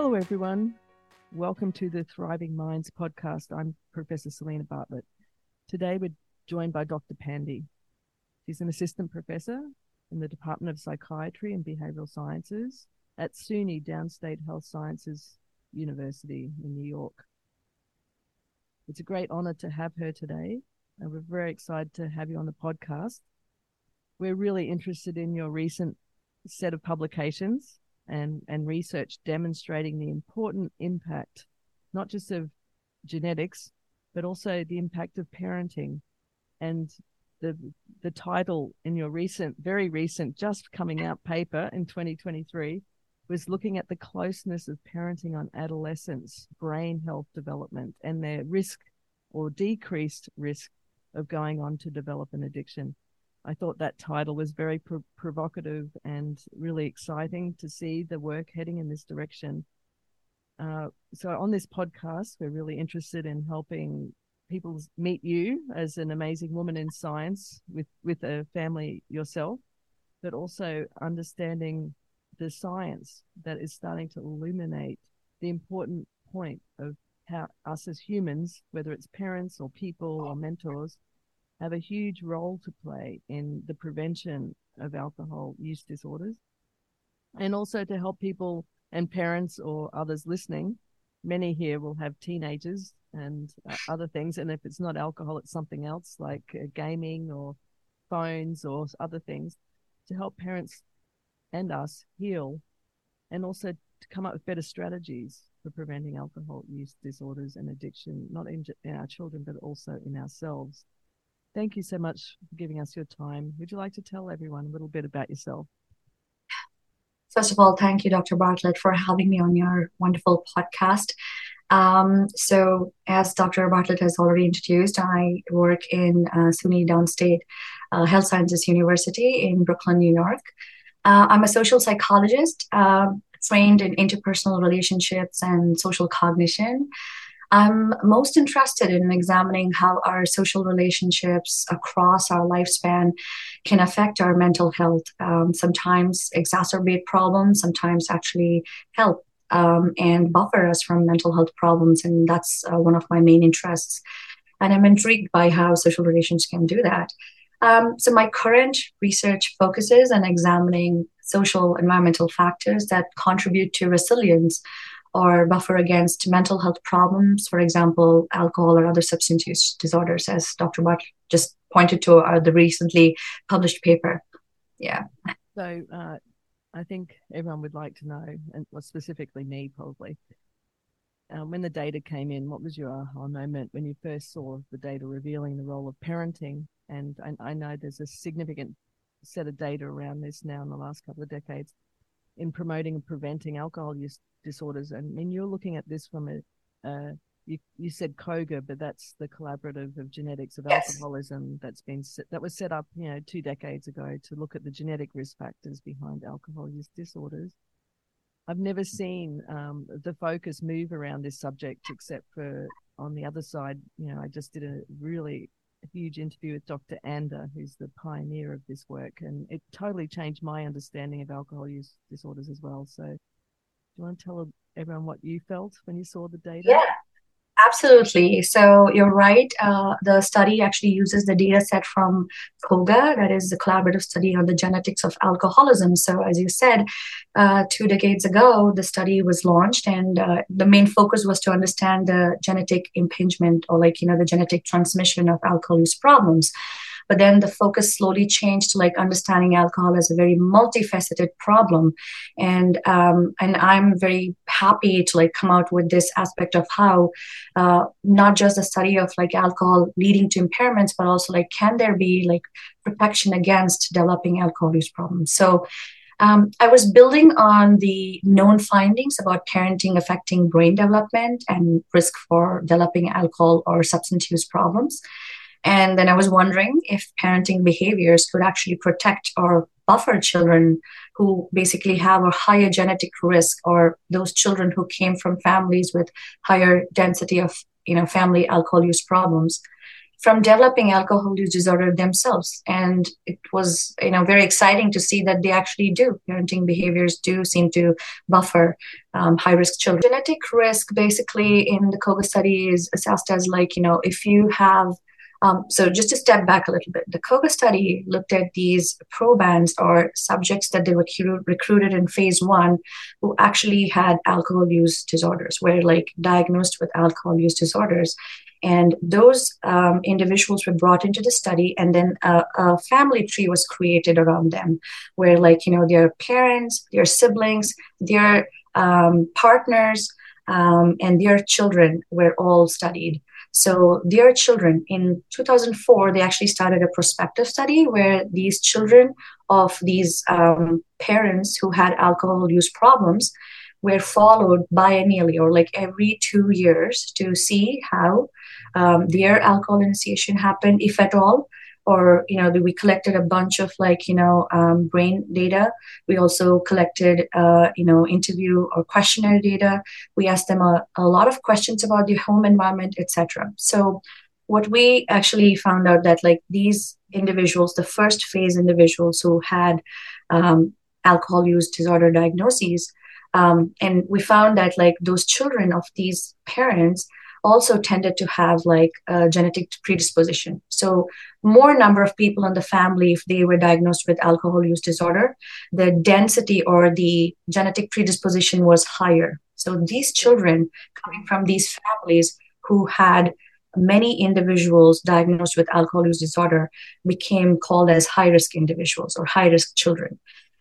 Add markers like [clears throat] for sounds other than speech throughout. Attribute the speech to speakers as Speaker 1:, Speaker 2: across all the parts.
Speaker 1: Hello, everyone. Welcome to the Thriving Minds podcast. I'm Professor Selena Bartlett. Today, we're joined by Dr. Pandey. She's an assistant professor in the Department of Psychiatry and Behavioral Sciences at SUNY Downstate Health Sciences University in New York. It's a great honor to have her today, and we're very excited to have you on the podcast. We're really interested in your recent set of publications and, and research demonstrating the important impact, not just of genetics, but also the impact of parenting. And the the title in your recent, very recent, just coming out paper in 2023 was looking at the closeness of parenting on adolescents' brain health development and their risk or decreased risk of going on to develop an addiction. I thought that title was very pro- provocative and really exciting to see the work heading in this direction. Uh, so, on this podcast, we're really interested in helping people meet you as an amazing woman in science with, with a family yourself, but also understanding the science that is starting to illuminate the important point of how us as humans, whether it's parents or people or mentors, have a huge role to play in the prevention of alcohol use disorders and also to help people and parents or others listening. Many here will have teenagers and uh, other things. And if it's not alcohol, it's something else like uh, gaming or phones or other things to help parents and us heal and also to come up with better strategies for preventing alcohol use disorders and addiction, not in, in our children, but also in ourselves. Thank you so much for giving us your time. Would you like to tell everyone a little bit about yourself?
Speaker 2: First of all, thank you, Dr. Bartlett, for having me on your wonderful podcast. Um, so, as Dr. Bartlett has already introduced, I work in uh, SUNY Downstate uh, Health Sciences University in Brooklyn, New York. Uh, I'm a social psychologist uh, trained in interpersonal relationships and social cognition. I'm most interested in examining how our social relationships across our lifespan can affect our mental health. Um, sometimes exacerbate problems, sometimes actually help um, and buffer us from mental health problems. And that's uh, one of my main interests. And I'm intrigued by how social relations can do that. Um, so, my current research focuses on examining social environmental factors that contribute to resilience or buffer against mental health problems, for example, alcohol or other substance use disorders, as Dr. Butt just pointed to uh, the recently published paper. Yeah.
Speaker 1: So uh, I think everyone would like to know, and specifically me probably, um, when the data came in, what was your aha moment when you first saw the data revealing the role of parenting? And I, I know there's a significant set of data around this now in the last couple of decades in promoting and preventing alcohol use disorders. And I mean, you're looking at this from a, uh, you, you said COGA, but that's the collaborative of genetics of yes. alcoholism that's been set, that was set up, you know, two decades ago to look at the genetic risk factors behind alcohol use disorders. I've never seen um, the focus move around this subject except for on the other side. You know, I just did a really huge interview with Dr. Anda, who's the pioneer of this work, and it totally changed my understanding of alcohol use disorders as well. So, do you want to tell everyone what you felt when you saw the data?
Speaker 2: Yeah, Absolutely. So you're right. Uh, the study actually uses the data set from COGA, that is the collaborative study on the genetics of alcoholism. So, as you said, uh, two decades ago, the study was launched, and uh, the main focus was to understand the genetic impingement or, like, you know, the genetic transmission of alcohol use problems. But then the focus slowly changed to like understanding alcohol as a very multifaceted problem. And um, and I'm very happy to like come out with this aspect of how uh, not just the study of like alcohol leading to impairments, but also like can there be like protection against developing alcohol use problems? So um, I was building on the known findings about parenting affecting brain development and risk for developing alcohol or substance use problems. And then I was wondering if parenting behaviors could actually protect or buffer children who basically have a higher genetic risk or those children who came from families with higher density of you know family alcohol use problems from developing alcohol use disorder themselves. And it was, you know, very exciting to see that they actually do. Parenting behaviors do seem to buffer um, high risk children. Genetic risk, basically, in the COGA study is assessed as like, you know, if you have um, so just to step back a little bit, the COGA study looked at these probands or subjects that they were recruited in phase one who actually had alcohol use disorders, were like diagnosed with alcohol use disorders. And those um, individuals were brought into the study, and then a, a, family tree was created around them, where, like, you know, their parents, their siblings, their um, partners, um, and their children were all studied. So, their children in 2004, they actually started a prospective study where these children of these um, parents who had alcohol use problems were followed biennially or like every two years to see how um, their alcohol initiation happened, if at all. Or you know, we collected a bunch of like you know um, brain data. We also collected uh, you know interview or questionnaire data. We asked them a, a lot of questions about the home environment, etc. So what we actually found out that like these individuals, the first phase individuals who had um, alcohol use disorder diagnoses, um, and we found that like those children of these parents also tended to have like a genetic predisposition. So more number of people in the family, if they were diagnosed with alcohol use disorder, the density or the genetic predisposition was higher. So these children coming from these families who had many individuals diagnosed with alcohol use disorder became called as high risk individuals or high risk children.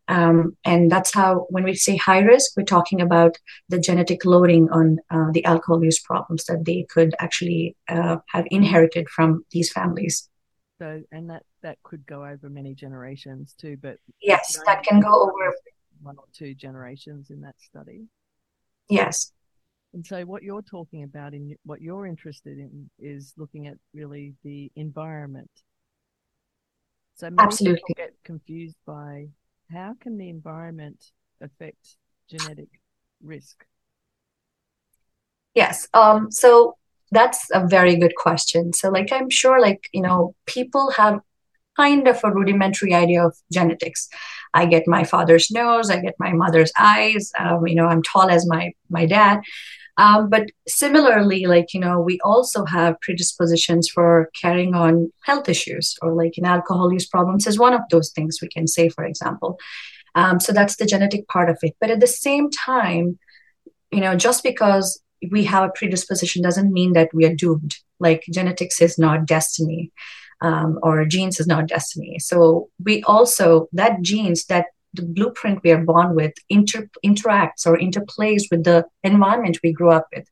Speaker 2: Um, and that's how, when we say high risk, we're talking about the genetic loading on uh, the alcohol use problems that they could actually uh, have inherited from these families.
Speaker 1: So, and that that could go over many generations too. But
Speaker 2: yes, that can go over
Speaker 1: one or two generations in that study.
Speaker 2: Yes.
Speaker 1: And so, what you're talking about in what you're interested in is looking at really the environment. So, many
Speaker 2: absolutely
Speaker 1: people get confused by how can the environment affect genetic risk?
Speaker 2: Yes. Um, so that's a very good question. So, like, I'm sure, like, you know, people have kind of a rudimentary idea of genetics. I get my father's nose, I get my mother's eyes. Um, you know, I'm tall as my my dad. Um, but similarly, like, you know, we also have predispositions for carrying on health issues or like in alcohol use problems is one of those things we can say, for example. Um, so that's the genetic part of it. But at the same time, you know, just because we have a predisposition doesn't mean that we are doomed. Like genetics is not destiny. Um, or genes is not destiny. So we also that genes that the blueprint we are born with inter- interacts or interplays with the environment we grew up with.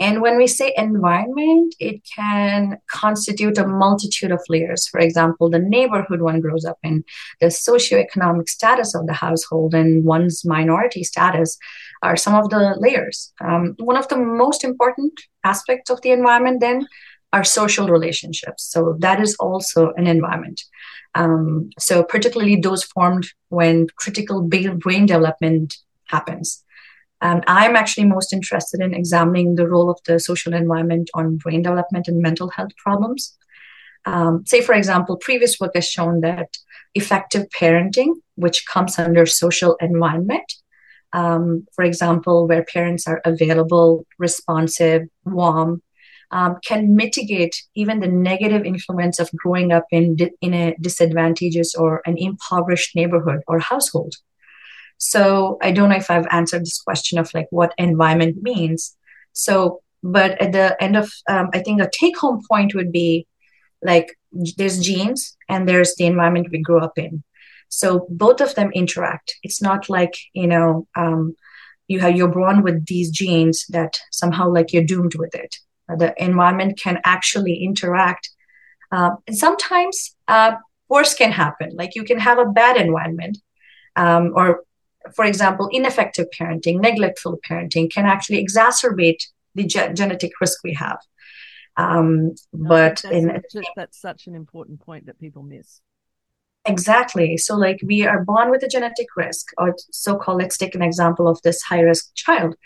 Speaker 2: And when we say environment, it can constitute a multitude of layers. For example, the neighborhood one grows up in, the socioeconomic status of the household, and one's minority status are some of the layers. Um, one of the most important aspects of the environment, then, are social relationships. So, that is also an environment. Um, so particularly those formed when critical brain development happens. And I'm actually most interested in examining the role of the social environment on brain development and mental health problems. Um, say, for example, previous work has shown that effective parenting, which comes under social environment, um, for example, where parents are available, responsive, warm, um, can mitigate even the negative influence of growing up in, in a disadvantageous or an impoverished neighborhood or household. So I don't know if I've answered this question of like what environment means. So, but at the end of, um, I think a take home point would be like there's genes and there's the environment we grew up in. So both of them interact. It's not like, you know, um, you have you're born with these genes that somehow like you're doomed with it the environment can actually interact. Uh, and sometimes uh, worse can happen. Like you can have a bad environment, um, or for example, ineffective parenting, neglectful parenting can actually exacerbate the ge- genetic risk we have. Um, but
Speaker 1: that's,
Speaker 2: in,
Speaker 1: just, that's such an important point that people miss.
Speaker 2: Exactly. So, like, we are born with a genetic risk, or so called, let's take an example of this high risk child.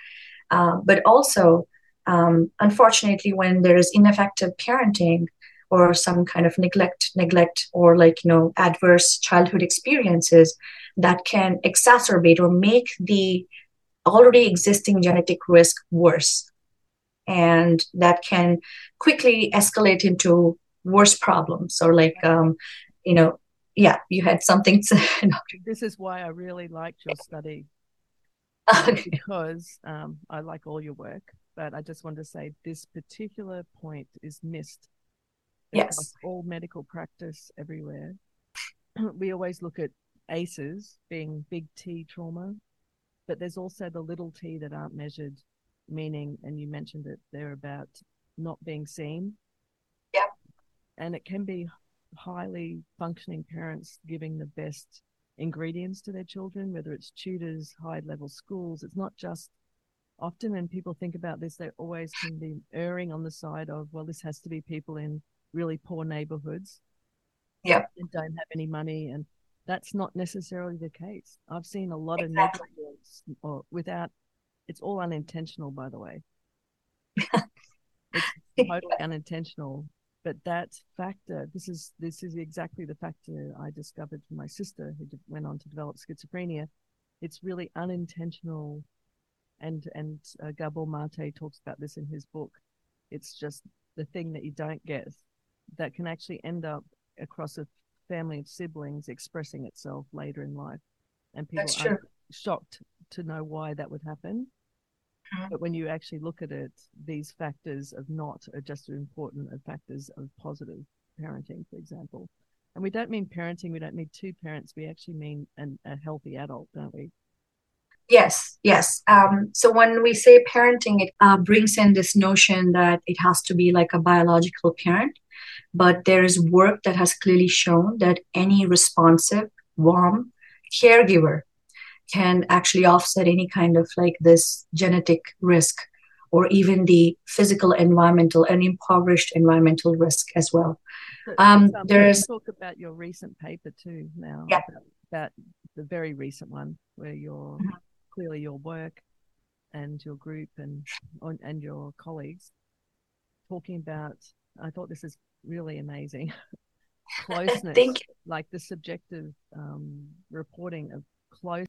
Speaker 2: Uh, but also, um, unfortunately, when there is ineffective parenting, or some kind of neglect neglect or like you know adverse childhood experiences that can exacerbate or make the already existing genetic risk worse. And that can quickly escalate into worse problems or like um, you know yeah you had something [laughs] to
Speaker 1: this is why i really liked your study [laughs]
Speaker 2: okay.
Speaker 1: because um, i like all your work but i just wanted to say this particular point is missed
Speaker 2: yes.
Speaker 1: all medical practice everywhere. [clears throat] We always look at ACEs being big t trauma but there's also the little t that aren't measured meaning and you mentioned it they're about not being seen.
Speaker 2: Yeah
Speaker 1: and it can be highly functioning parents giving the best ingredients to their children whether it's tutors high level schools. It's not just often when people think about this they always can be erring on the side of well this has to be people in really poor neighborhoods.
Speaker 2: Yeah.
Speaker 1: And don't have any money and that's not necessarily the case. I've seen a lot
Speaker 2: exactly.
Speaker 1: of negligence or without it's all unintentional by the way. [laughs] It's totally unintentional but that factor this is this is exactly the factor i discovered from my sister who went on to develop schizophrenia. It's really unintentional and and uh, Gabor Maté talks about this in his book. It's just the thing that you don't get that can actually end up across a family of siblings expressing itself later in life. And people
Speaker 2: That's
Speaker 1: are
Speaker 2: true.
Speaker 1: shocked to know why that would happen.
Speaker 2: Mhm.
Speaker 1: but when you actually look at it these factors of not are just as important as factors of positive parenting for example. And we don't mean parenting we don't mean two parents we actually mean an, a healthy adult don't we
Speaker 2: Yes, yes. Um, so when we say parenting, it uh, brings in this notion that it has to be like a biological parent, but there is work that has clearly shown that any responsive, warm caregiver can actually offset any kind of like this genetic risk or even the physical environmental and impoverished environmental risk as well. Um,
Speaker 1: um,
Speaker 2: there's
Speaker 1: talk about your recent paper too now
Speaker 2: Yeah.
Speaker 1: about, about the very recent one where your
Speaker 2: Mhm.
Speaker 1: Clearly your work and your group and and your colleagues talking about i thought this is really amazing [laughs] closeness like the subjective um, reporting of close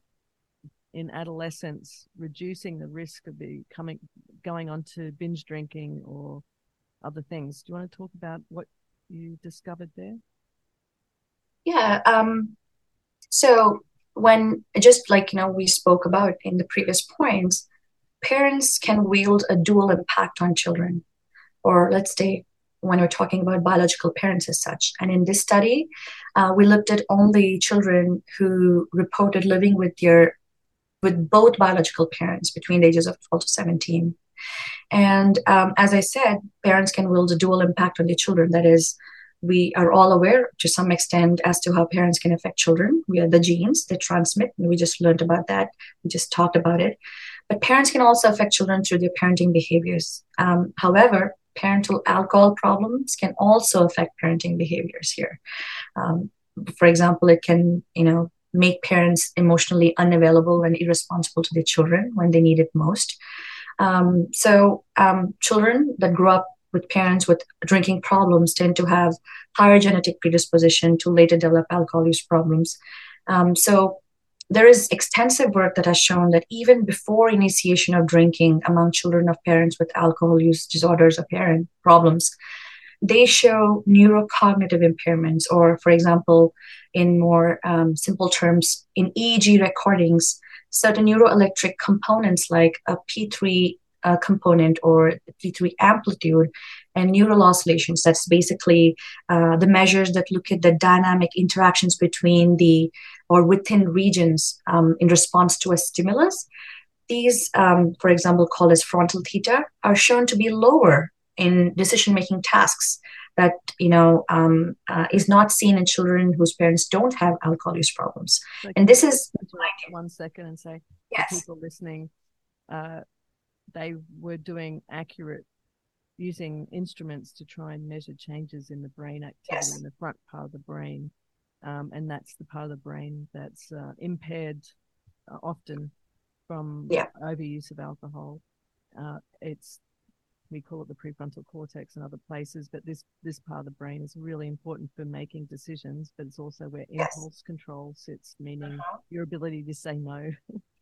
Speaker 1: in adolescence reducing the risk of becoming going on to binge drinking or other things do you want to talk about what you discovered there
Speaker 2: Yeah. Um, so when just like you know we spoke about in the previous points, parents can wield a dual impact on children, or let's say when we're talking about biological parents as such. And in this study, uh, we looked at only children who reported living with their with both biological parents between the ages of 12 to 17. And um, as I said, parents can wield a dual impact on their children. That is, we are all aware to some extent as to how parents can affect children. We are the genes that transmit, and we just learned about that. We just talked about it. But parents can also affect children through their parenting behaviors. Um, however, parental alcohol problems can also affect parenting behaviors here. Um, for example, it can, you know, make parents emotionally unavailable and irresponsible to their children when they need it most. Um, so, um, children that grow up with parents with drinking problems tend to have higher genetic predisposition to later develop alcohol use problems. Um, so, there is extensive work that has shown that even before initiation of drinking among children of parents with alcohol use disorders or parent problems, they show neurocognitive impairments, or, for example, in more um, simple terms, in EEG recordings, certain neuroelectric components like a P3 uh, component or P3 amplitude and neural oscillations. That's basically uh, the measures that look at the dynamic interactions between the or within regions um, in response to a stimulus. These, um, for example, called as frontal theta, are shown to be lower in decision making tasks that you know um, uh, is not seen in children whose parents don't have alcohol use problems
Speaker 1: so
Speaker 2: and this is
Speaker 1: one second and say
Speaker 2: yes
Speaker 1: people listening uh, they were doing accurate using instruments to try and measure changes in the brain activity
Speaker 2: Yes.
Speaker 1: in the front part of the brain um, and that's the part of the brain that's uh, impaired uh, often from
Speaker 2: Yeah.
Speaker 1: overuse of alcohol uh, it's we call it the prefrontal cortex and other places, but this this part of the brain is really important for making decisions, but it's also where yes. impulse control sits, meaning uh-huh. your ability to say no.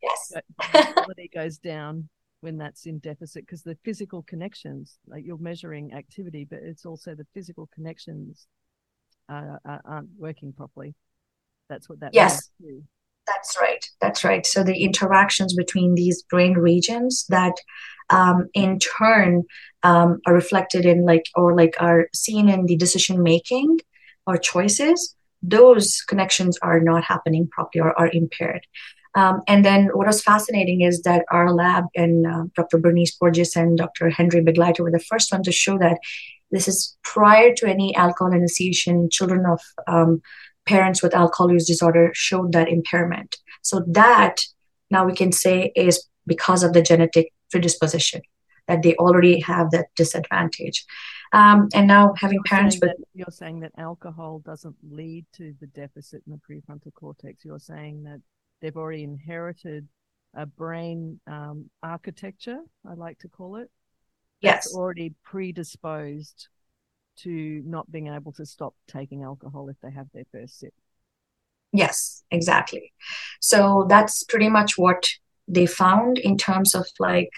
Speaker 2: Yes. [laughs]
Speaker 1: ability goes down when that's in deficit because the physical connections, like you're measuring activity, but it's also the physical connections uh, aren't working properly. That's what that
Speaker 2: yes. That's right. That's right. So the interactions between these brain regions that, um, in turn, um, are reflected in like or like are seen in the decision making or choices. Those connections are not happening properly or are impaired. Um, and then what was fascinating is that our lab and uh, Dr. Bernice Porjesz and Dr. Henri Begleiter were the first one to show that this is prior to any alcohol initiation, children of um, parents with alcohol use disorder showed that impairment. So that now we can say is because of the genetic predisposition that they already have that disadvantage. Um, and now having
Speaker 1: you're
Speaker 2: parents with
Speaker 1: you're saying that alcohol doesn't lead to the deficit in the prefrontal cortex. You're saying that they've already inherited a brain um, architecture, I like to call it.
Speaker 2: Yes.
Speaker 1: already predisposed to not being able to stop taking alcohol if they have their first sip.
Speaker 2: Yes, exactly. So that's pretty much what they found in terms of like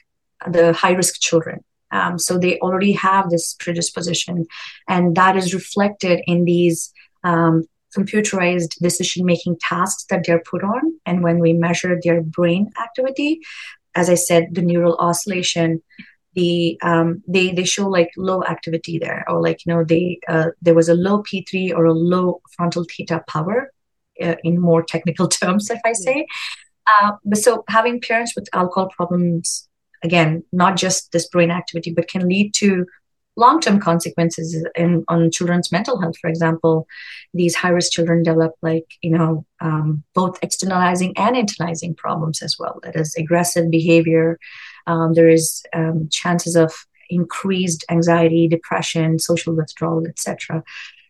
Speaker 2: the high risk children. Um, so they already have this predisposition, and that is reflected in these um, computerized decision making tasks that they're put on. And when we measure their brain activity, as I said, the neural oscillation the um, they they show like low activity there or like you know they uh, there was a low p3 or a low frontal theta power uh, in more technical [laughs] terms if i say uh, but so having parents with alcohol problems again not just this brain activity but can lead to long-term consequences in on children's mental health. For example these high-risk children develop like you know um, both externalizing and internalizing problems as well. That is aggressive behavior. Um, there is um, chances of increased anxiety depression social withdrawal etc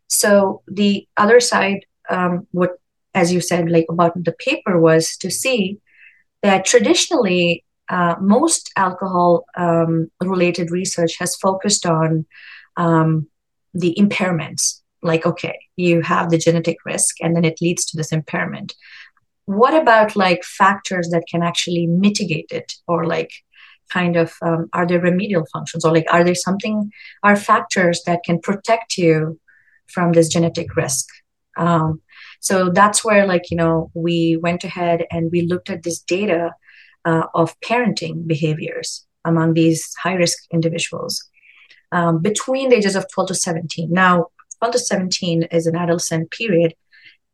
Speaker 2: so the other side um, what as you said like about the paper was to see that traditionally uh, most alcohol um, related research has focused on um, the impairments. Like okay you have the genetic risk and then it leads to this impairment. What about like factors that can actually mitigate it? Or like kind of um, are there remedial functions? Or like are there something are factors that can protect you from this genetic risk? Um, so that's where like you know we went ahead and we looked at this data uh, of parenting behaviors among these high risk individuals um, between the ages of 12 to 17. Now, 12 to 17 is an adolescent period,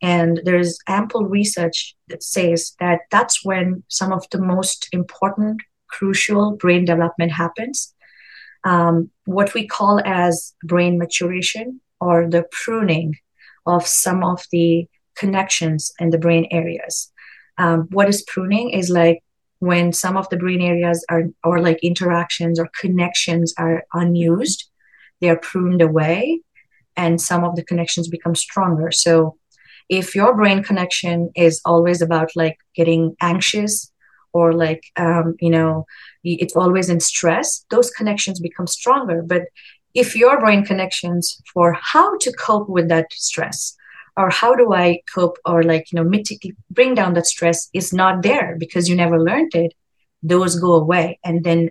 Speaker 2: and there's ample research that says that that's when some of the most important, crucial brain development happens. Um, what we call as brain maturation or the pruning of some of the connections in the brain areas. Um, what is pruning is like when some of the brain areas are or like interactions or connections are unused they are pruned away and some of the connections become stronger. So if your brain connection is always about like getting anxious or like um, you know it's always in stress those connections become stronger. But if your brain connections for how to cope with that stress or how do I cope or like, you know, mitigate, bring down that stress is not there because you never learned it. Those go away. And then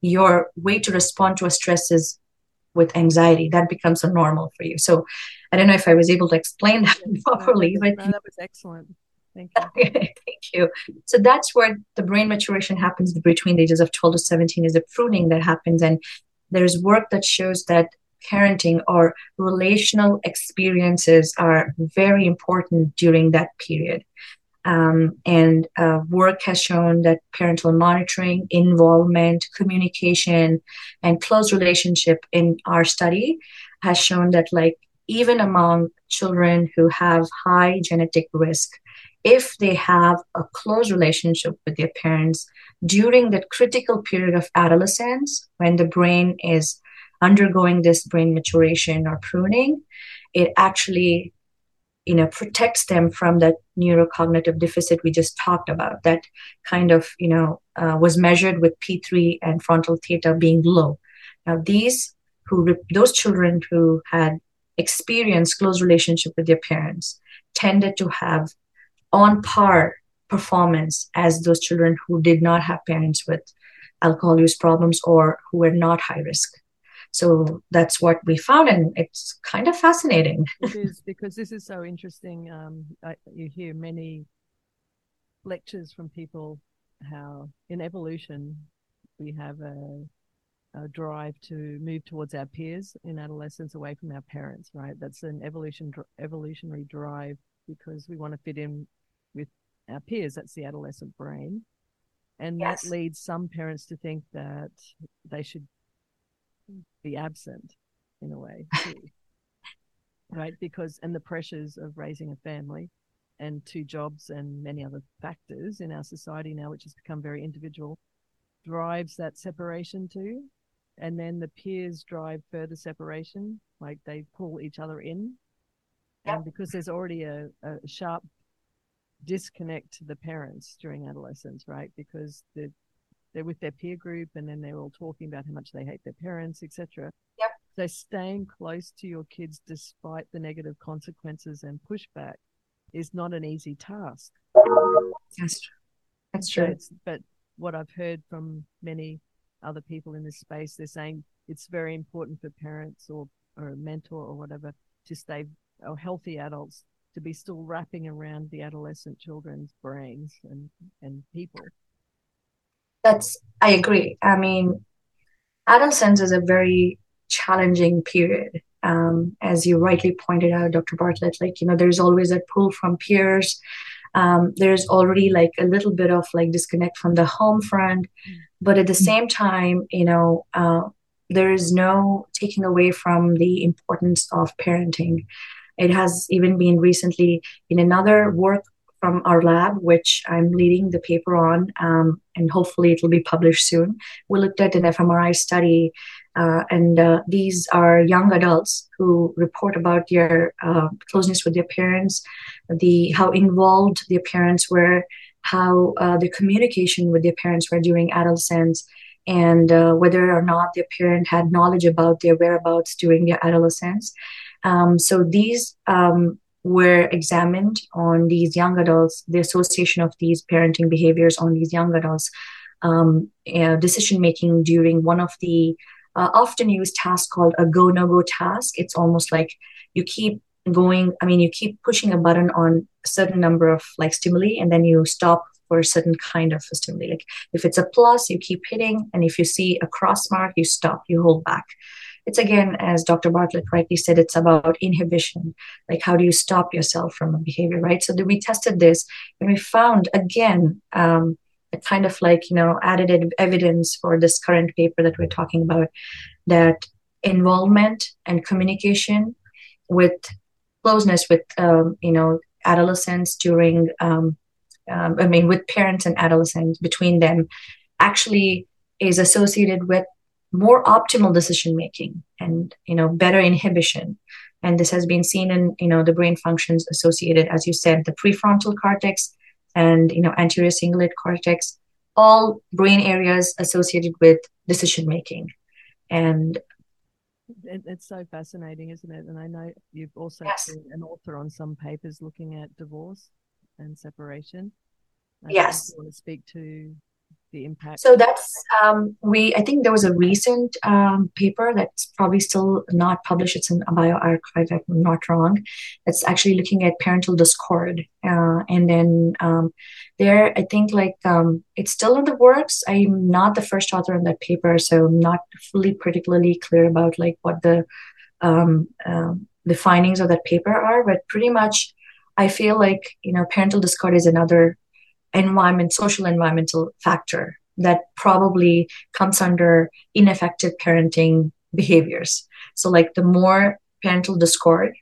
Speaker 2: your way to respond to a stress is with anxiety. That becomes a normal for you. So I don't know if I was able to explain that yes, properly.
Speaker 1: No, but that was excellent. Thank you. [laughs]
Speaker 2: Thank you. So that's where the brain maturation happens between the ages of 12 to 17 is the pruning that happens. And there's work that shows that parenting or relational experiences are very important during that period. Um, and uh, work has shown that parental monitoring, involvement, communication, and close relationship in our study has shown that, like, even among children who have high genetic risk, if they have a close relationship with their parents during that critical period of adolescence when the brain is undergoing this brain maturation or pruning, it actually you know protects them from that neurocognitive deficit we just talked about that kind of you know uh, was measured with p3 and frontal theta being low Now, these who those children who had experienced close relationship with their parents tended to have on par performance as those children who did not have parents with alcohol use problems or who were not high risk. So that's what we found, and it's kind of fascinating.
Speaker 1: it is because this is so interesting. Um, I, you hear many lectures from people how in evolution we have a, a, drive to move towards our peers in adolescence away from our parents right that's an evolution evolutionary drive because we want to fit in with our peers that's the adolescent brain and yes. that leads some parents to think that they should be absent in a way [laughs] too right? Because and the pressures of raising a family and two jobs and many other factors in our society now which has become very individual drives that separation too. And then the peers drive further separation like they pull each other in. Yep. and because there's already a, a sharp disconnect to the parents during adolescence right? Because they're they're with their peer group and then they're all talking about how much they hate their parents etc
Speaker 2: yep.
Speaker 1: so staying close to your kids despite the negative consequences and pushback is not an easy task
Speaker 2: that's true that's true
Speaker 1: but what I've heard from many other people in this space, they're saying it's very important for parents or, or a mentor or whatever to stay or healthy adults to be still wrapping around the adolescent children's brains and, and people.
Speaker 2: That's I agree. I mean, adolescence is a very challenging period. Um, as you rightly pointed out, Dr. Bartlett, like, you know, there's always a pull from peers um, there's already like a little bit of like disconnect from the home front but at the mm. same time you know uh, there is no taking away from the importance of parenting it has even been recently in another work from our lab, which I'm leading the paper on, um, and hopefully it will be published soon. We looked at an fMRI study, uh, and uh, these are young adults who report about their uh, closeness with their parents, the how involved their parents were, how uh, the communication with their parents were during adolescence, and uh, whether or not their parent had knowledge about their whereabouts during their adolescence. Um, so these um, were examined on these young adults, the association of these parenting behaviors on these young adults, um, uh, decision making during one of the uh, often used tasks called a go no go task. It's almost like you keep going, I mean, you keep pushing a button on a certain number of like stimuli and then you stop for a certain kind of stimuli. Like if it's a plus, you keep hitting, and if you see a cross mark, you stop, you hold back it's again, as Dr. Bartlett rightly said, it's about inhibition. Like, how do you stop yourself from a behavior, right? So, we tested this and we found again um, a kind of like, you know, added evidence for this current paper that we're talking about that involvement and communication with closeness with, um, you know, adolescents during, um, um I mean, with parents and adolescents between them actually is associated with more optimal decision making and you know better inhibition. And this has been seen in you know the brain functions associated as you said the prefrontal cortex and you know anterior cingulate cortex all brain areas associated with decision making. And
Speaker 1: it's so fascinating isn't it? And i know you've also
Speaker 2: yes.
Speaker 1: been an author on some papers looking at divorce and separation.
Speaker 2: I yes.
Speaker 1: want to speak to the impact?
Speaker 2: So that's um, we. I think there was a recent um, paper that's probably still not published. It's in a bioRxiv. If I'm not wrong. It's actually looking at parental discord, uh, and then um, there, I think like um, it's still in the works. I'm not the first author on that paper, so I'm not fully particularly clear about like what the um, um, the findings of that paper are. But pretty much, I feel like you know parental discord is another environment, social environmental factor that probably comes under ineffective parenting behaviors. So, like the more parental discord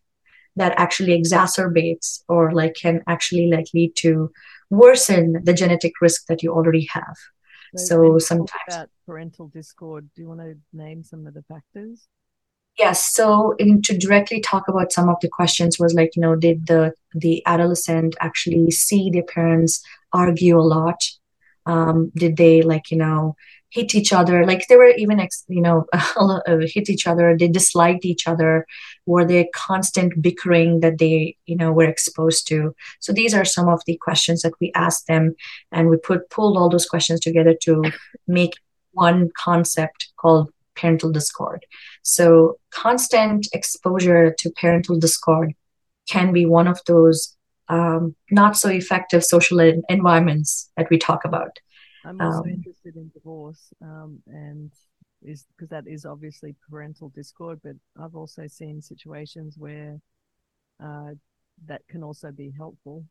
Speaker 2: that actually exacerbates or like can actually like lead to worsen the genetic risk that you already have. So, so sometimes
Speaker 1: parental discord, do you want to name some of the factors?
Speaker 2: Yes. So, in, to directly talk about some of the questions was like, you know, did the the adolescent actually see their parents argue a lot? um, did they like you know hit each other like they were even you know [laughs] hit each other they disliked each other were they constant bickering that they you know were exposed to so these are some of the questions that we asked them and we put pulled all those questions together to make one concept called parental discord so constant exposure to parental discord can be one of those um, not so effective social environments that we talk about
Speaker 1: I'm also um, interested in divorce, um, and is because that is obviously parental discord, but I've also seen situations where uh, that can also be helpful.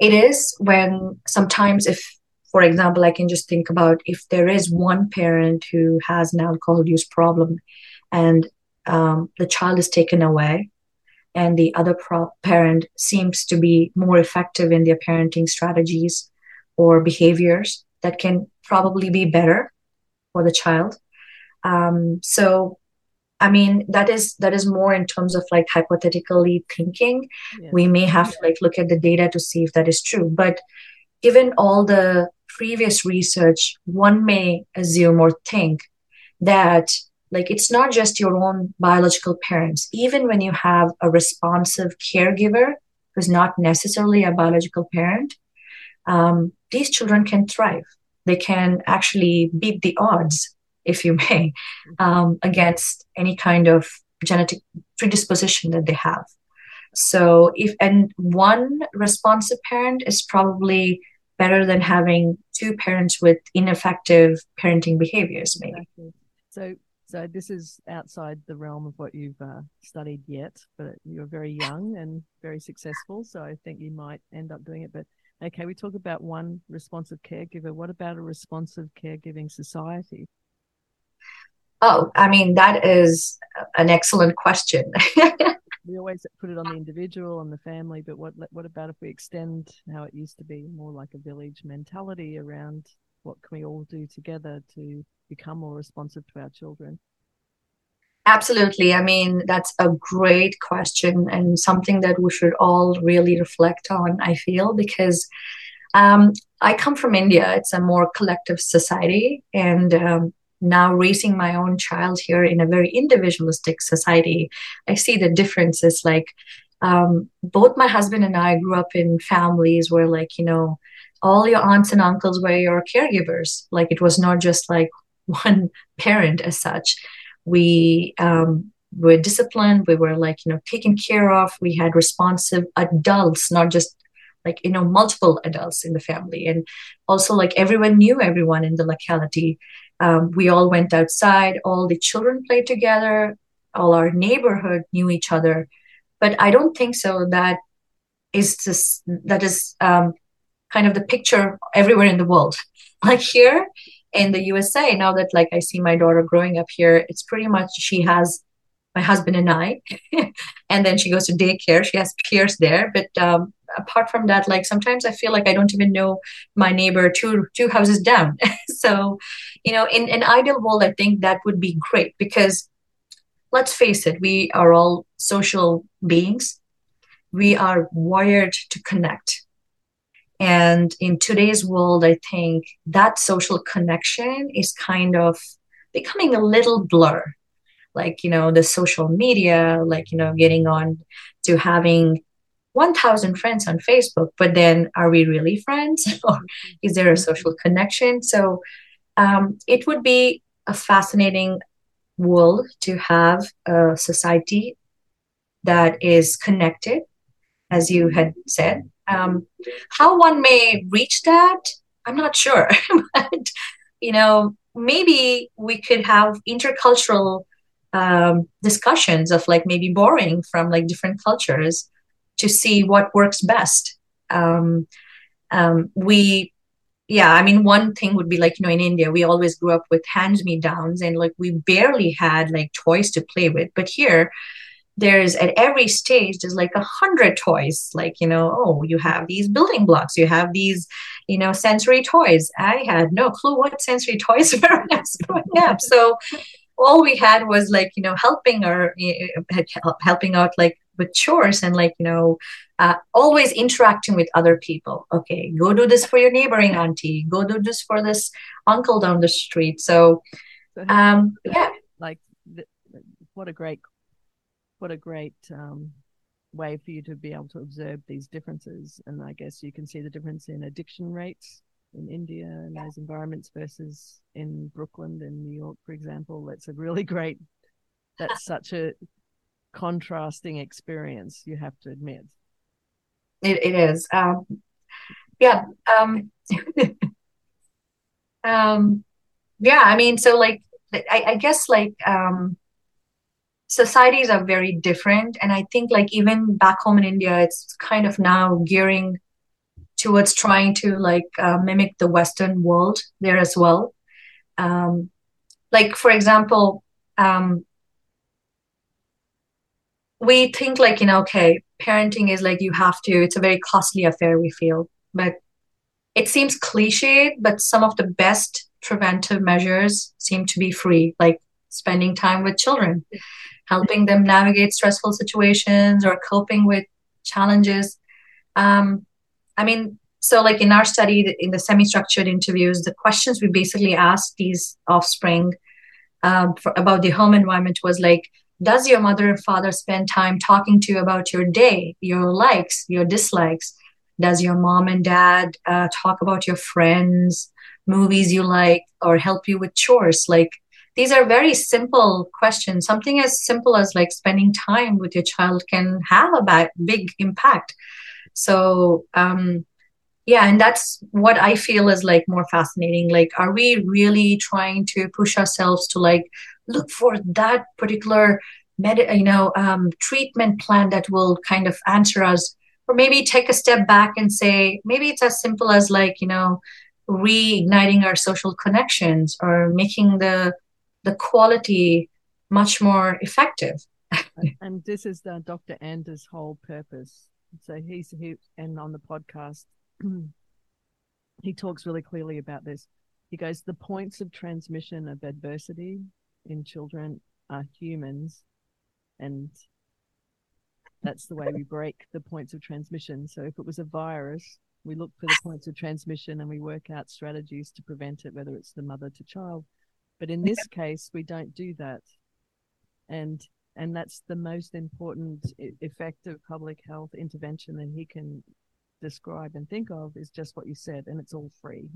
Speaker 2: It is when sometimes, if, for example, I can just think about if there is one parent who has an alcohol use problem and um, the child is taken away and the other pro- parent seems to be more effective in their parenting strategies or behaviors that can probably be better for the child. Um, so i mean that is that is more in terms of like hypothetically thinking. Yeah. we may have to like look at the data to see if that is true. But given all the previous research one may assume or think that like it's not just your own biological parents even when you have a responsive caregiver who's not necessarily a biological parent um, these children can thrive. They can actually beat the odds, if you may, um, against any kind of genetic predisposition that they have. So, if and one responsive parent is probably better than having two parents with ineffective parenting behaviors, maybe. Exactly.
Speaker 1: So, so this is outside the realm of what you've uh, studied yet, but you're very young and very successful. So I think you might end up doing it. But Okay, we talk about one responsive caregiver. What about a responsive caregiving society?
Speaker 2: Oh, I mean, that is an excellent question. [laughs]
Speaker 1: we always put it on the individual and the family, but what what about if we extend how it used to be more like a village mentality around what can we all do together to become more responsive to our children?
Speaker 2: Absolutely. I mean, that's a great question and something that we should all really reflect on, I feel, because um, I come from India. It's a more collective society. And um, now raising my own child here in a very individualistic society, I see the differences. Like, um, both my husband and I grew up in families where, like, you know, all your aunts and uncles were your caregivers. Like, it was not just like [laughs] one parent as such we um, were disciplined we were like you know taken care of we had responsive adults not just like you know multiple adults in the family and also like everyone knew everyone in the locality um, we all went outside all the children played together all our neighborhood knew each other. But i don't think so. That is just that is um, kind of the picture everywhere in the world. [laughs] Like here in the USA, now that like I see my daughter growing up here, it's pretty much she has my husband and I, [laughs] and then she goes to daycare. She has peers there, but um, apart from that, like sometimes I feel like I don't even know my neighbor two two houses down. [laughs] so, you know, in an ideal world, I think that would be great because let's face it, we are all social beings. We are wired to connect and in today's world, I think that social connection is kind of becoming a little blur. Like, you know, the social media, like, you know, getting on to having 1000 friends on Facebook, but then are we really friends? [laughs] or is there a social connection? So um, it would be a fascinating world to have a society that is connected, as you had said, um, how one may reach that, I'm not sure. [laughs] but, you know, maybe we could have intercultural um, discussions of like maybe borrowing from like different cultures to see what works best. Um, um, we, yeah, I mean, one thing would be like, you know, in India, we always grew up with hands me downs and like we barely had like toys to play with. But here, there's at every stage there's like a hundred toys like you know oh you have these building blocks you have these you know sensory toys i had no clue what sensory toys [laughs] were when i was growing up so all we had was like you know helping or helping out like with chores and like you know uh, always interacting with other people. Okay, go do this for your neighboring auntie. Go do this for this uncle down the street. So, um, yeah,
Speaker 1: like what a great, what a great um, way for you to be able to observe these differences. And I guess you can see the difference in addiction rates in India and those environments versus in Brooklyn and New York, for example. That's a really great. That's such a contrasting experience. You have to admit.
Speaker 2: It, it is. Um, yeah. Um, [laughs] um, yeah. I mean, so like, I, I guess like um, societies are very different, and I think like even back home in India, it's kind of now gearing towards trying to like uh, mimic the Western world there as well. Um, like for example, um, we think like you know okay parenting is like you have to it's a very costly affair we feel. But it seems cliched but some of the best preventive measures seem to be free like spending time with children helping them navigate stressful situations or coping with challenges. Um, i mean so like in our study in the semi-structured interviews the questions we basically asked these offspring um, for, about the home environment was like does your mother and father spend time talking to you about your day your likes your dislikes? Does your mom and dad uh, talk about your friends movies you like or help you with chores? Like these are very simple questions something as simple as like spending time with your child can have a big impact. So um, yeah and that's what i feel is like more fascinating. Like are we really trying to push ourselves to like look for that particular med- you know um, treatment plan that will kind of answer us. Or maybe take a step back and say maybe it's as simple as like you know reigniting our social connections or making the the quality much more effective.
Speaker 1: And this is the dr Anda's whole purpose. So he's he and on the podcast [clears throat] he talks really clearly about this. He goes, The points of transmission of adversity in children are humans, and that's the way we break the points of transmission. So if it was a virus, we look for the points of transmission and we work out strategies to prevent it, whether it's the mother to child. But in this case, we don't do that. And and that's the most important effective public health intervention that he can describe and think of is just what you said, and it's all free.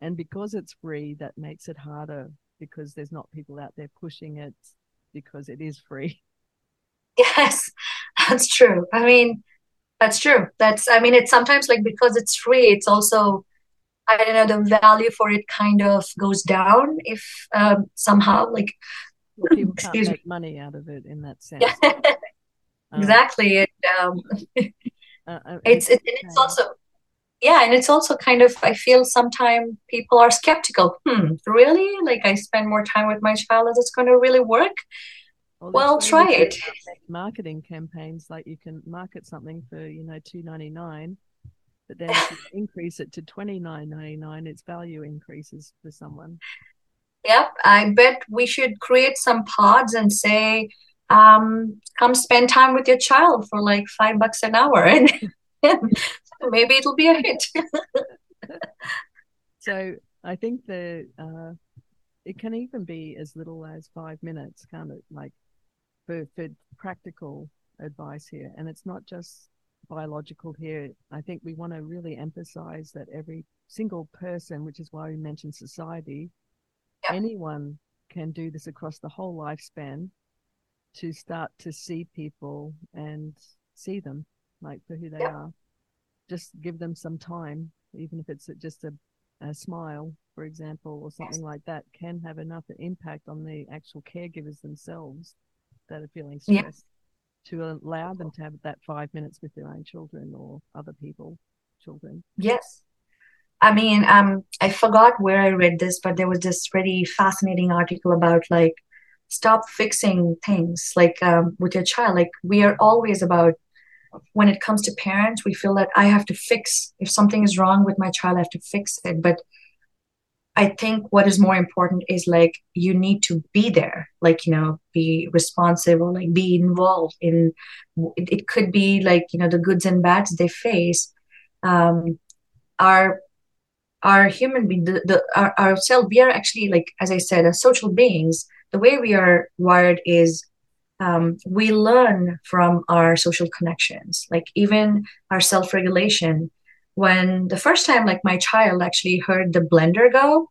Speaker 1: And because it's free, that makes it harder because there's not people out there pushing it because it is free. [laughs]
Speaker 2: Yes, [laughs] that's true. I mean, that's true. That's, I mean, it's sometimes like because it's free, it's also, I don't know, the value for it kind of goes down if um, somehow, like,
Speaker 1: well, people can't make me. money out of it in that sense.
Speaker 2: Yeah. [laughs] exactly. Um, uh, uh, it's it, it's also yeah and it's also kind of i feel sometimes people are skeptical. Hmm really? Like i spend more time with my child is it's going to really work? Well, well try it.
Speaker 1: marketing campaigns like you can market something for you know 299 but then [laughs] increase it to 29.99 its value increases for someone.
Speaker 2: Yep i bet we should create some pods and say um, come spend time with your child for like five bucks an hour. [laughs] And maybe it'll be [laughs] a hit
Speaker 1: so i think the uh, it can even be as little as five minutes kind of like for, for practical advice here and it's not just biological here i think we want to really emphasize that every single person which is why we mentioned society yeah. anyone can do this across the whole lifespan to start to see people and see them like for who they yeah. are. Just give them some time, even if it's just a, a smile, for example, or something like that, can have enough impact on the actual caregivers themselves that are feeling stressed yeah. to allow them to have that five minutes with their own children or other people, children.
Speaker 2: Yes. I mean, um, I forgot where I read this, but there was this really fascinating article about like stop fixing things like um, with your child like we are always about when it comes to parents we feel that i have to fix if something is wrong with my child i have to fix it. But I think what is more important is like you need to be there, like, you know, be responsive or like be involved in it, it could be like, you know, the goods and bads they face. Um, are are human being the, the our, ourselves we are actually like as i said as social beings the way we are wired is um, we learn from our social connections like even our self-regulation. When the first time like my child actually heard the blender go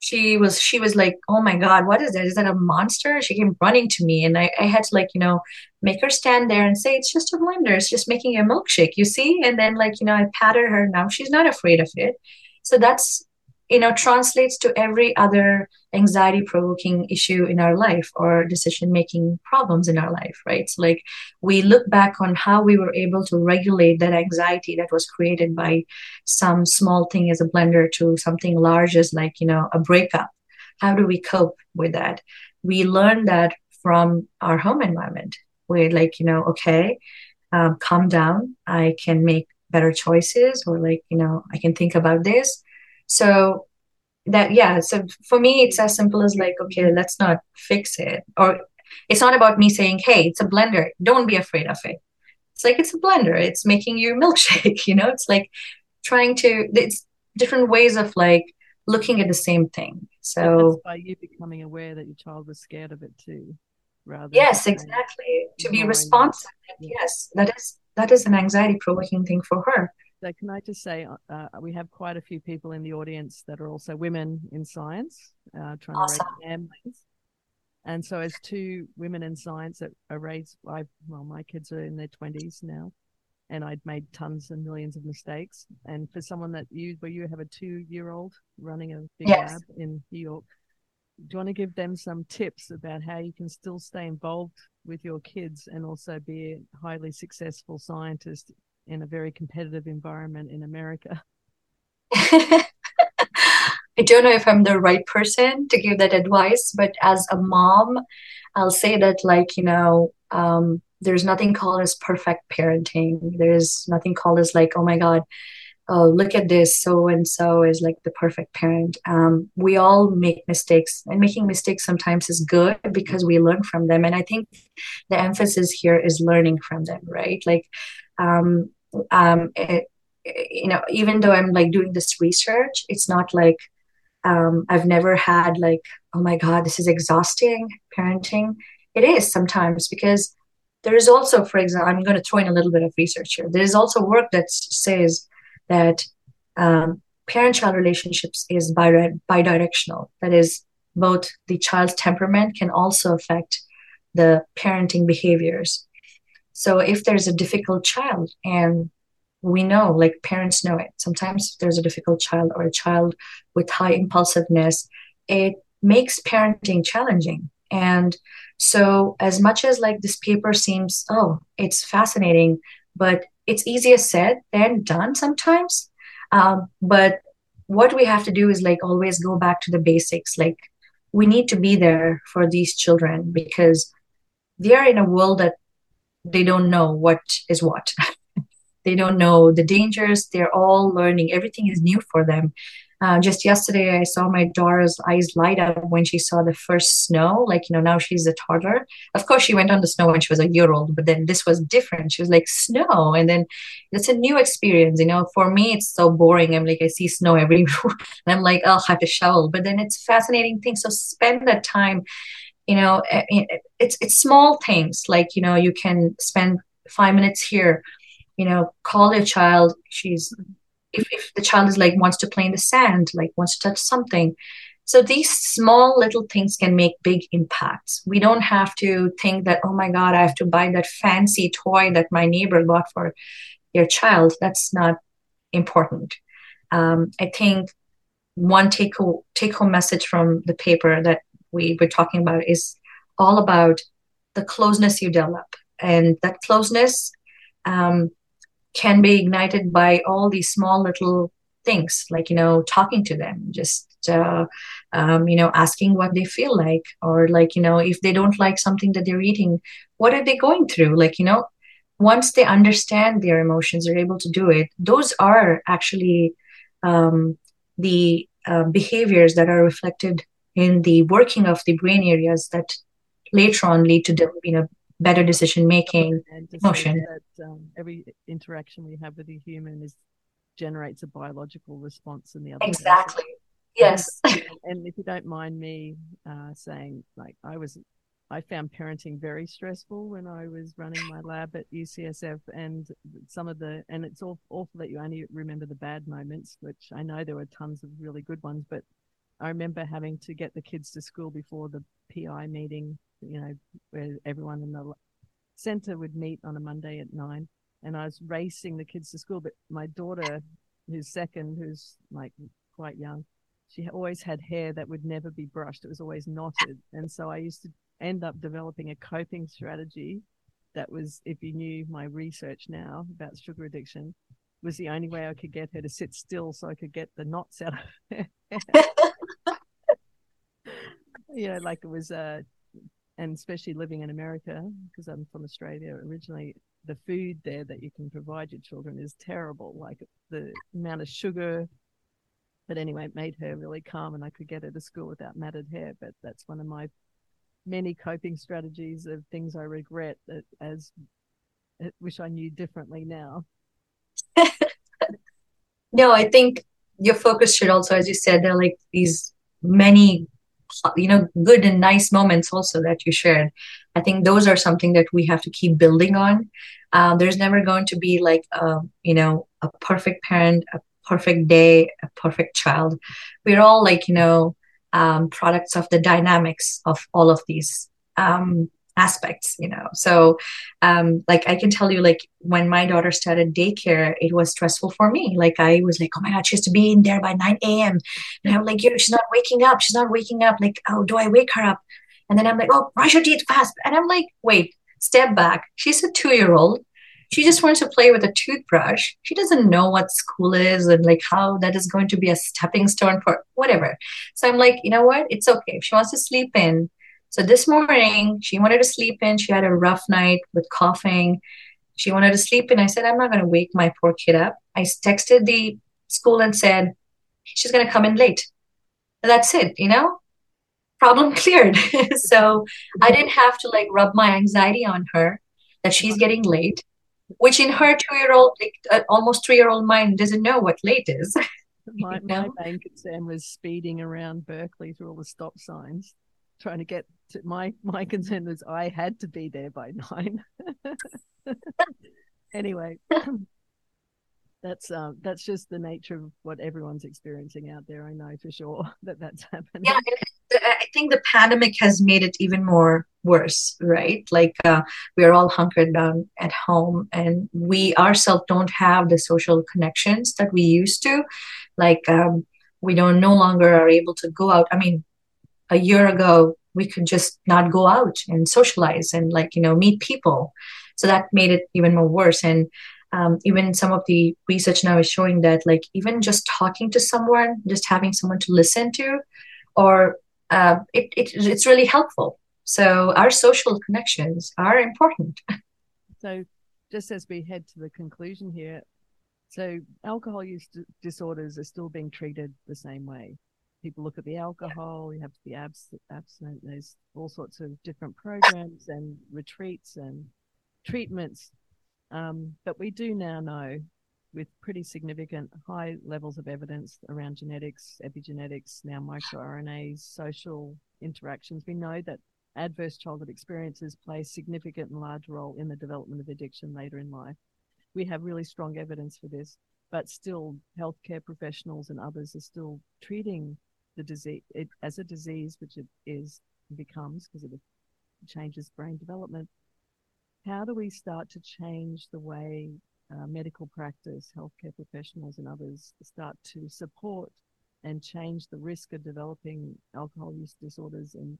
Speaker 2: she was she was like oh my god what is that? Is that a monster? She came running to me and I, I had to like you know make her stand there and say it's just a blender. It's just making a milkshake you see? And then like you know i patted her. Now she's not afraid of it. So that's you know translates to every other anxiety provoking issue in our life or decision making problems in our life right? So like we look back on how we were able to regulate that anxiety that was created by some small thing as a blender to something large as like you know a breakup. How do we cope with that? We learn that from our home environment where like you know okay um, calm down. I can make better choices or like you know i can think about this so that yeah so for me it's as simple as like okay let's not fix it. Or it's not about me saying hey it's a blender. Don't be afraid of it. It's like it's a blender. It's making your milkshake [laughs] you know? It's like trying to it's different ways of like looking at the same thing. So
Speaker 1: by you becoming aware that your child was scared of it too
Speaker 2: rather yes exactly. To be responsive yes that is that is an anxiety provoking thing for her
Speaker 1: can I just say, uh, uh, we have quite a few people in the audience that are also women in science, uh, trying awesome. to raise families. And so, as two women in science that are raised, I well, my kids are in their twenties now, and I'd made tons and millions of mistakes. And for someone that you, where you have a two-year-old running a big yes. lab in New York, do you want to give them some tips about how you can still stay involved with your kids and also be a highly successful scientist in a very competitive environment in America? [laughs]
Speaker 2: I don't know if I'm the right person to give that advice, but as a mom, I'll say that, like, you know, um, there's nothing called as perfect parenting. There's nothing called as, like, oh my God, oh, look at this, so and so is like the perfect parent. Um, we all make mistakes, and making mistakes sometimes is good because we learn from them. And I think the emphasis here is learning from them, right? Like, um, um, it, you know, even though I'm like doing this research, it's not like um, I've never had like, oh my God, this is exhausting parenting. It is sometimes because there is also, for example, I'm going to throw in a little bit of research here. There is also work that says that um, parent-child relationships is bi- bidirectional. That is, both the child's temperament can also affect the parenting behaviors. So if there's a difficult child and we know, like parents know it, sometimes if there's a difficult child or a child with high impulsiveness, it makes parenting challenging. And so as much as like this paper seems, oh, it's fascinating, but it's easier said than done sometimes. Um, but what we have to do is like always go back to the basics. Like we need to be there for these children because they are in a world that they don't know what is what. [laughs] they don't know the dangers. They're all learning. Everything is new for them. Uh, just yesterday, I saw my daughter's eyes light up when she saw the first snow. Like, you know, now she's a toddler. Of course, she went on the snow when she was a year old, but then this was different. She was like, snow. And then it's a new experience. You know, for me, it's so boring. I'm like, I see snow [laughs] everywhere. and I'm like, I'll have to shovel. But then it's fascinating thing. So spend that time you know it's it's small things like you know you can spend five minutes here you know call your child. She's if, if the child is like wants to play in the sand like wants to touch something. So these small little things can make big impacts. We don't have to think that oh my god i have to buy that fancy toy that my neighbor bought for your child. That's not important. Um, i think one take home, take home message from the paper that we were talking about is all about the closeness you develop. And that closeness um, can be ignited by all these small little things, like, you know, talking to them, just, uh, um, you know, asking what they feel like, or like, you know, if they don't like something that they're eating, what are they going through? Like, you know, once they understand their emotions, they're able to do it. Those are actually um, the uh, behaviors that are reflected in the working of the brain areas that later on lead to you know better decision making emotion
Speaker 1: that um, every interaction we have with a human is generates a biological response in the other
Speaker 2: exactly. Person. yes.
Speaker 1: And, and, if you don't mind me uh, saying like i was i found parenting very stressful when i was running my lab at ucsf and some of the and it's awful that you only remember the bad moments which i know there were tons of really good ones but I remember having to get the kids to school before the PI meeting, you know, where everyone in the center would meet on a Monday at nine. And I was racing the kids to school. But my daughter, who's second, who's like quite young, she always had hair that would never be brushed. It was always knotted. And so I used to end up developing a coping strategy that was, if you knew my research now about sugar addiction, was the only way I could get her to sit still so I could get the knots out of her [laughs] you know, like it was, uh, and especially living in America, because I'm from Australia originally, the food there that you can provide your children is terrible. Like the amount of sugar. But anyway, it made her really calm and I could get her to school without matted hair. But that's one of my many coping strategies of things I regret that as wish I knew differently now. [laughs]
Speaker 2: no, I think your focus should also, as you said, there are like these many, you know, good and nice moments also that you shared. I think those are something that we have to keep building on. Uh, there's never going to be like, a, you know, a perfect parent, a perfect day, a perfect child. We're all like, you know, um, products of the dynamics of all of these um, aspects you know? So um like i can tell you like when my daughter started daycare it was stressful for me. Like i was like oh my god she has to be in there by 9 a.m and i'm like she's not waking up she's not waking up. Like oh do i wake her up? And then i'm like oh brush your teeth fast. And i'm like wait step back. She's a two year old she just wants to play with a toothbrush. She doesn't know what school is and like how that is going to be a stepping stone for whatever. So i'm like you know what? It's okay. If she wants to sleep in so this morning, she wanted to sleep in. She had a rough night with coughing. She wanted to sleep in. I said, I'm not going to wake my poor kid up. I texted the school and said, she's going to come in late. And that's it, you know? Problem [laughs] cleared. so I didn't have to like rub my anxiety on her that she's getting late, which in her two year old, like uh, almost three year old mind doesn't know what late is. [laughs]
Speaker 1: my, my main concern was speeding around Berkeley through all the stop signs trying to get my my concern was I had to be there by nine. [laughs] anyway, [clears throat] that's um that's just the nature of what everyone's experiencing out there. I know for sure [laughs] that that's happening.
Speaker 2: Yeah, I think the pandemic has made it even more worse, right? Like uh, we are all hunkered down at home, and we ourselves don't have the social connections that we used to. Like um, we don't no longer are able to go out. I mean, a year ago we could just not go out and socialize and like you know meet people. So that made it even more worse. And um, even some of the research now is showing that like even just talking to someone just having someone to listen to or uh, it, it, it's really helpful. So our social connections are important. [laughs]
Speaker 1: So just as we head to the conclusion here so alcohol use disorders are still being treated the same way people look at the alcohol, you have to be abs- abstinent. There's all sorts of different programs and retreats and treatments. Um, but we do now know with pretty significant high levels of evidence around genetics, epigenetics, now microRNAs, social interactions, we know that adverse childhood experiences play a significant and large role in the development of addiction later in life. We have really strong evidence for this, but still, healthcare professionals and others are still treating the disease it, as a disease, which it is becomes because it changes brain development. How do we start to change the way uh, medical practice, healthcare professionals, and others start to support and change the risk of developing alcohol use disorders in,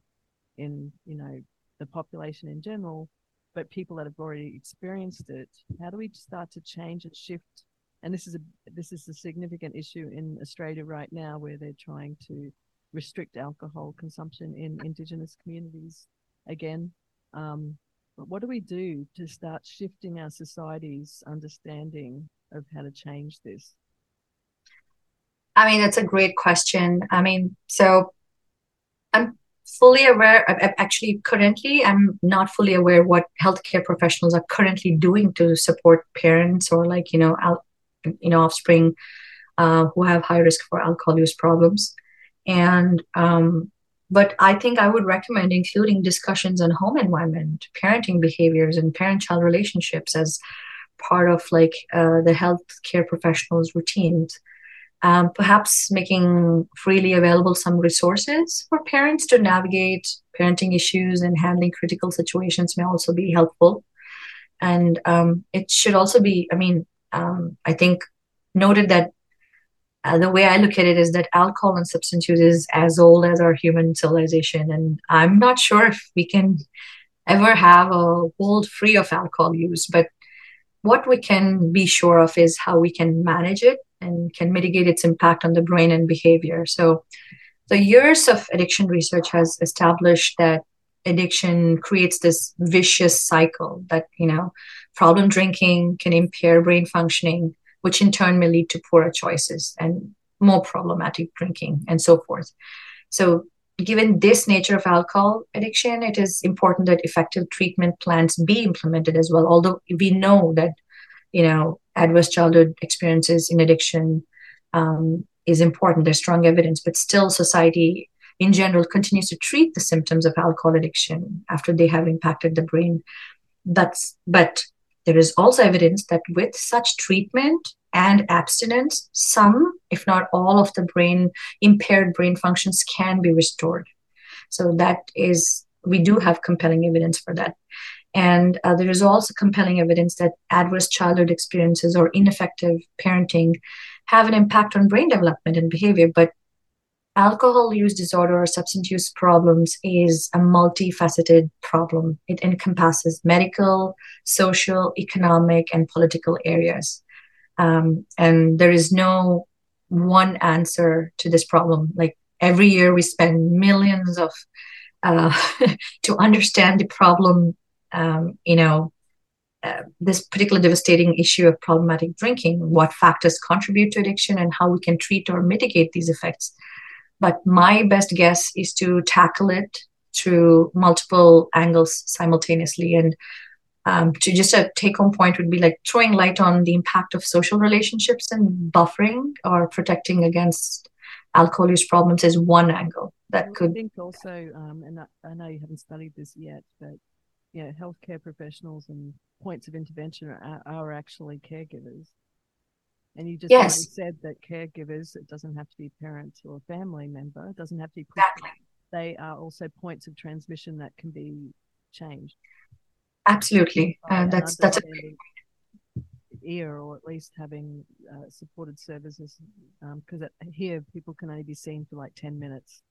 Speaker 1: in you know, the population in general, but people that have already experienced it? How do we start to change and shift and this is a this is a significant issue in Australia right now, where they're trying to restrict alcohol consumption in Indigenous communities again. Um, but what do we do to start shifting our society's understanding of how to change this?
Speaker 2: I mean, that's a great question. I mean, so I'm fully aware. Actually, currently, I'm not fully aware what healthcare professionals are currently doing to support parents or like you know, out, you know, offspring uh, who have high risk for alcohol use problems. And um, but I think I would recommend including discussions on home environment, parenting behaviors, and parent-child relationships as part of like uh, the healthcare professionals' routines um, perhaps making freely available some resources for parents to navigate parenting issues and handling critical situations may also be helpful. And um, it should also be, I mean, um, I think noted that uh, the way I look at it is that alcohol and substance use is as old as our human civilization. And I'm not sure if we can ever have a world free of alcohol use, but what we can be sure of is how we can manage it and can mitigate its impact on the brain and behavior. So, the years of addiction research has established that addiction creates this vicious cycle that, you know, problem drinking can impair brain functioning, which in turn may lead to poorer choices and more problematic drinking and so forth. So, given this nature of alcohol addiction, it is important that effective treatment plans be implemented as well. Although we know that, you know, adverse childhood experiences in addiction um, is important. There's strong evidence, but still, society in general continues to treat the symptoms of alcohol addiction after they have impacted the brain. That's but there is also evidence that with such treatment and abstinence, some, if not all, of the brain impaired brain functions can be restored. So that is we do have compelling evidence for that. And uh, there is also compelling evidence that adverse childhood experiences or ineffective parenting have an impact on brain development and behavior. But alcohol use disorder or substance use problems is a multifaceted problem. It encompasses medical, social, economic, and political areas. Um, and there is no one answer to this problem. Like every year, we spend millions of uh, [laughs] to understand the problem um, you know, uh, this particular devastating issue of problematic drinking, what factors contribute to addiction, and how we can treat or mitigate these effects. But my best guess is to tackle it through multiple angles simultaneously. And um, to just a take home point would be like throwing light on the impact of social relationships and buffering or protecting against alcohol use problems is one angle that could.
Speaker 1: I think also, um, and I, I know you haven't studied this yet, but you know, healthcare professionals and points of intervention are, are actually caregivers. And you just
Speaker 2: yes.
Speaker 1: said that caregivers, it doesn't have to be parents or a family member, it doesn't have to be.
Speaker 2: Exactly.
Speaker 1: They are also points of transmission that can be changed.
Speaker 2: Absolutely, uh, that's that's a
Speaker 1: ear or at least having uh, supported services because um, here people can only be seen for like 10 minutes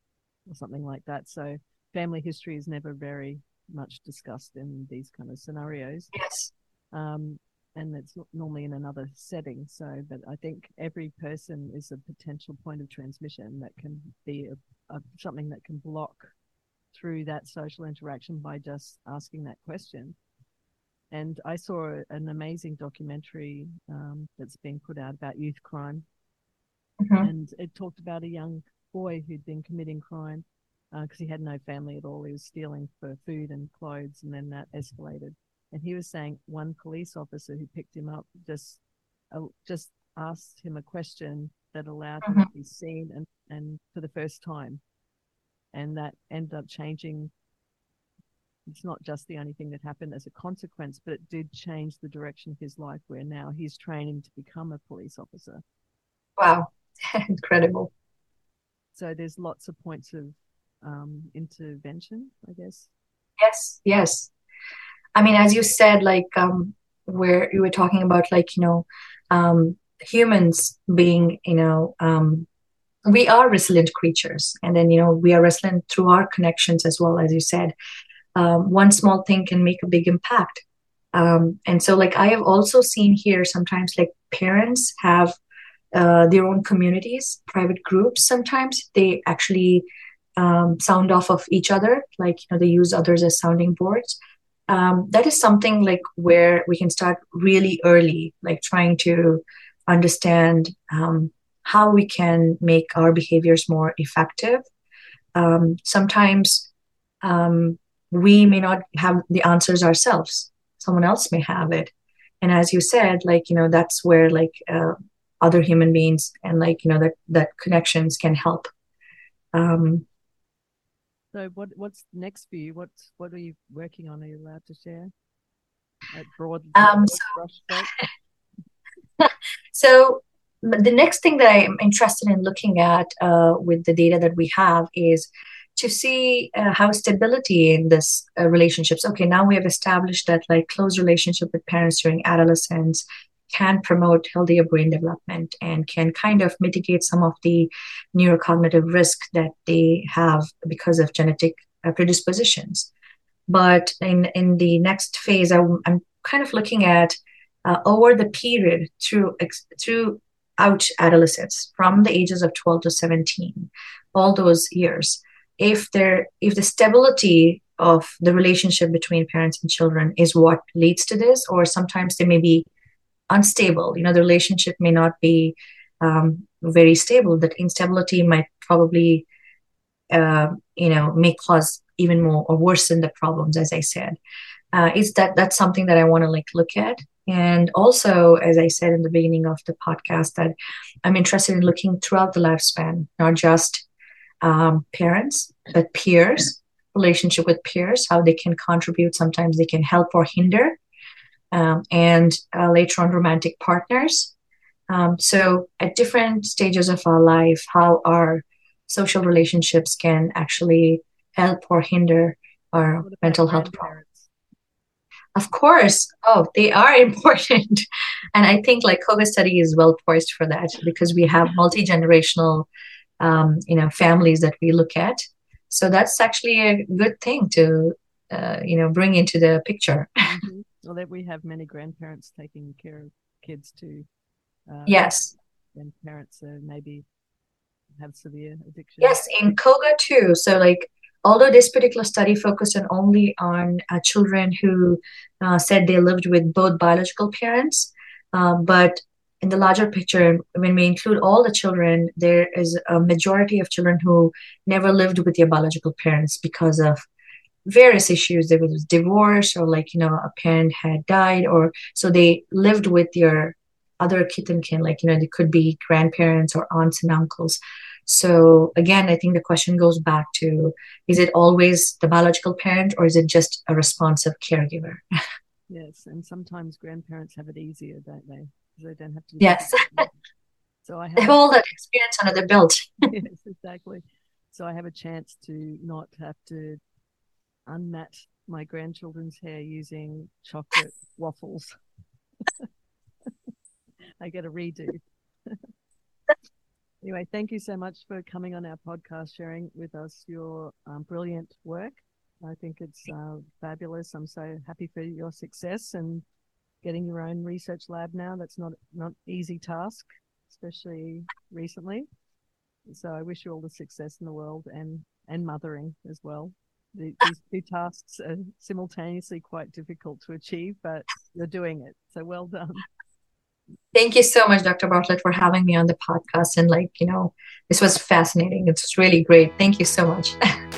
Speaker 1: or something like that so family history is never very much discussed in these kind of scenarios.
Speaker 2: Yes.
Speaker 1: Um, and it's normally in another setting. So, but I think every person is a potential point of transmission that can be a, a, something that can block through that social interaction by just asking that question. And I saw an amazing documentary um, that's been put out about youth crime. Mm-hmm. And it talked about a young boy who'd been committing crime because uh, he had no family at all. He was stealing for food and clothes, and then that escalated. And he was saying one police officer who picked him up just uh, just asked him a question that allowed him to mm-hmm. be seen and, and for the first time, and that ended up changing. It's not just the only thing that happened as a consequence, but it did change the direction of his life. Where now he's training to become a police officer.
Speaker 2: Wow, [laughs] incredible!
Speaker 1: So there's lots of points of um, intervention, I guess.
Speaker 2: Yes, yes. I mean, as you said, like um, where you were talking about, like you know, um, humans being, you know, um, we are resilient creatures, and then you know, we are resilient through our connections as well, as you said. Um, one small thing can make a big impact. Um, and so, like, I have also seen here sometimes, like, parents have uh, their own communities, private groups. Sometimes they actually um, sound off of each other, like you know they use others as sounding boards. Um, that is something like where we can start really early, like trying to understand um, how we can make our behaviors more effective. Um, sometimes um, we may not have the answers ourselves. Someone else may have it. And as you said, like, you know, that's where like uh, other human beings and like, you know, that, that connections can help. Um,
Speaker 1: so what what's next for you? What's what are you working on? Are you allowed to share? At broad,
Speaker 2: um, so, [laughs] so the next thing that I'm interested in looking at uh, with the data that we have is to see uh, how stability in this uh, relationships. Okay, now we have established that like close relationship with parents during adolescence can promote healthier brain development and can kind of mitigate some of the neurocognitive risk that they have because of genetic uh, predispositions. But in in the next phase, I, am kind of looking at uh, over the period through through out adolescence from the ages of 12 to 17 all those years if there if the stability of the relationship between parents and children is what leads to this or sometimes there may be unstable. You know the relationship may not be um, very stable that instability might probably uh, you know may cause even more or worsen the problems as i said. Uh, is that that's something that i want to like look at. And also as i said in the beginning of the podcast that i'm interested in looking throughout the lifespan not just um, parents but peers relationship with peers how they can contribute. Sometimes they can help or hinder um, and uh, later on romantic partners. Um, so at different stages of our life how our social relationships can actually help or hinder our mental health problems of course. Oh they are [laughs] important. And i think like COGA study is well poised for that because we have multi-generational um, you know families that we look at. So that's actually a good thing to uh, you know bring into the picture.
Speaker 1: Mm-hmm. Well that we have many grandparents taking care of kids too.
Speaker 2: Uh, yes.
Speaker 1: and parents uh, maybe have severe addiction.
Speaker 2: Yes in COGA too. So like although this particular study focused on only on uh, children who uh, said they lived with both biological parents um, but in the larger picture when we include all the children there is a majority of children who never lived with their biological parents because of various issues there was divorce or like you know a parent had died or so they lived with your other kith and kin like you know they could be grandparents or aunts and uncles so again, I think the question goes back to is it always the biological parent or is it just a responsive caregiver? [laughs]
Speaker 1: yes, and sometimes grandparents have it easier, don't they? Because they don't have to.
Speaker 2: Yes. [laughs]
Speaker 1: so I have,
Speaker 2: they have all that experience under their belt. [laughs]
Speaker 1: yes, exactly. So I have a chance to not have to unmat my grandchildren's hair using chocolate [laughs] waffles. [laughs] I get a redo. [laughs] Anyway, thank you so much for coming on our podcast, sharing with us your um, brilliant work. I think it's uh, fabulous. I'm so happy for your success and getting your own research lab now. That's not not easy task, especially recently. So I wish you all the success in the world and and mothering as well. The, these two tasks are simultaneously quite difficult to achieve, but you're doing it. So well done.
Speaker 2: Thank you so much, Dr. Bartlett, for having me on the podcast. And like, you know, this was fascinating. It's really great. Thank you so much. [laughs]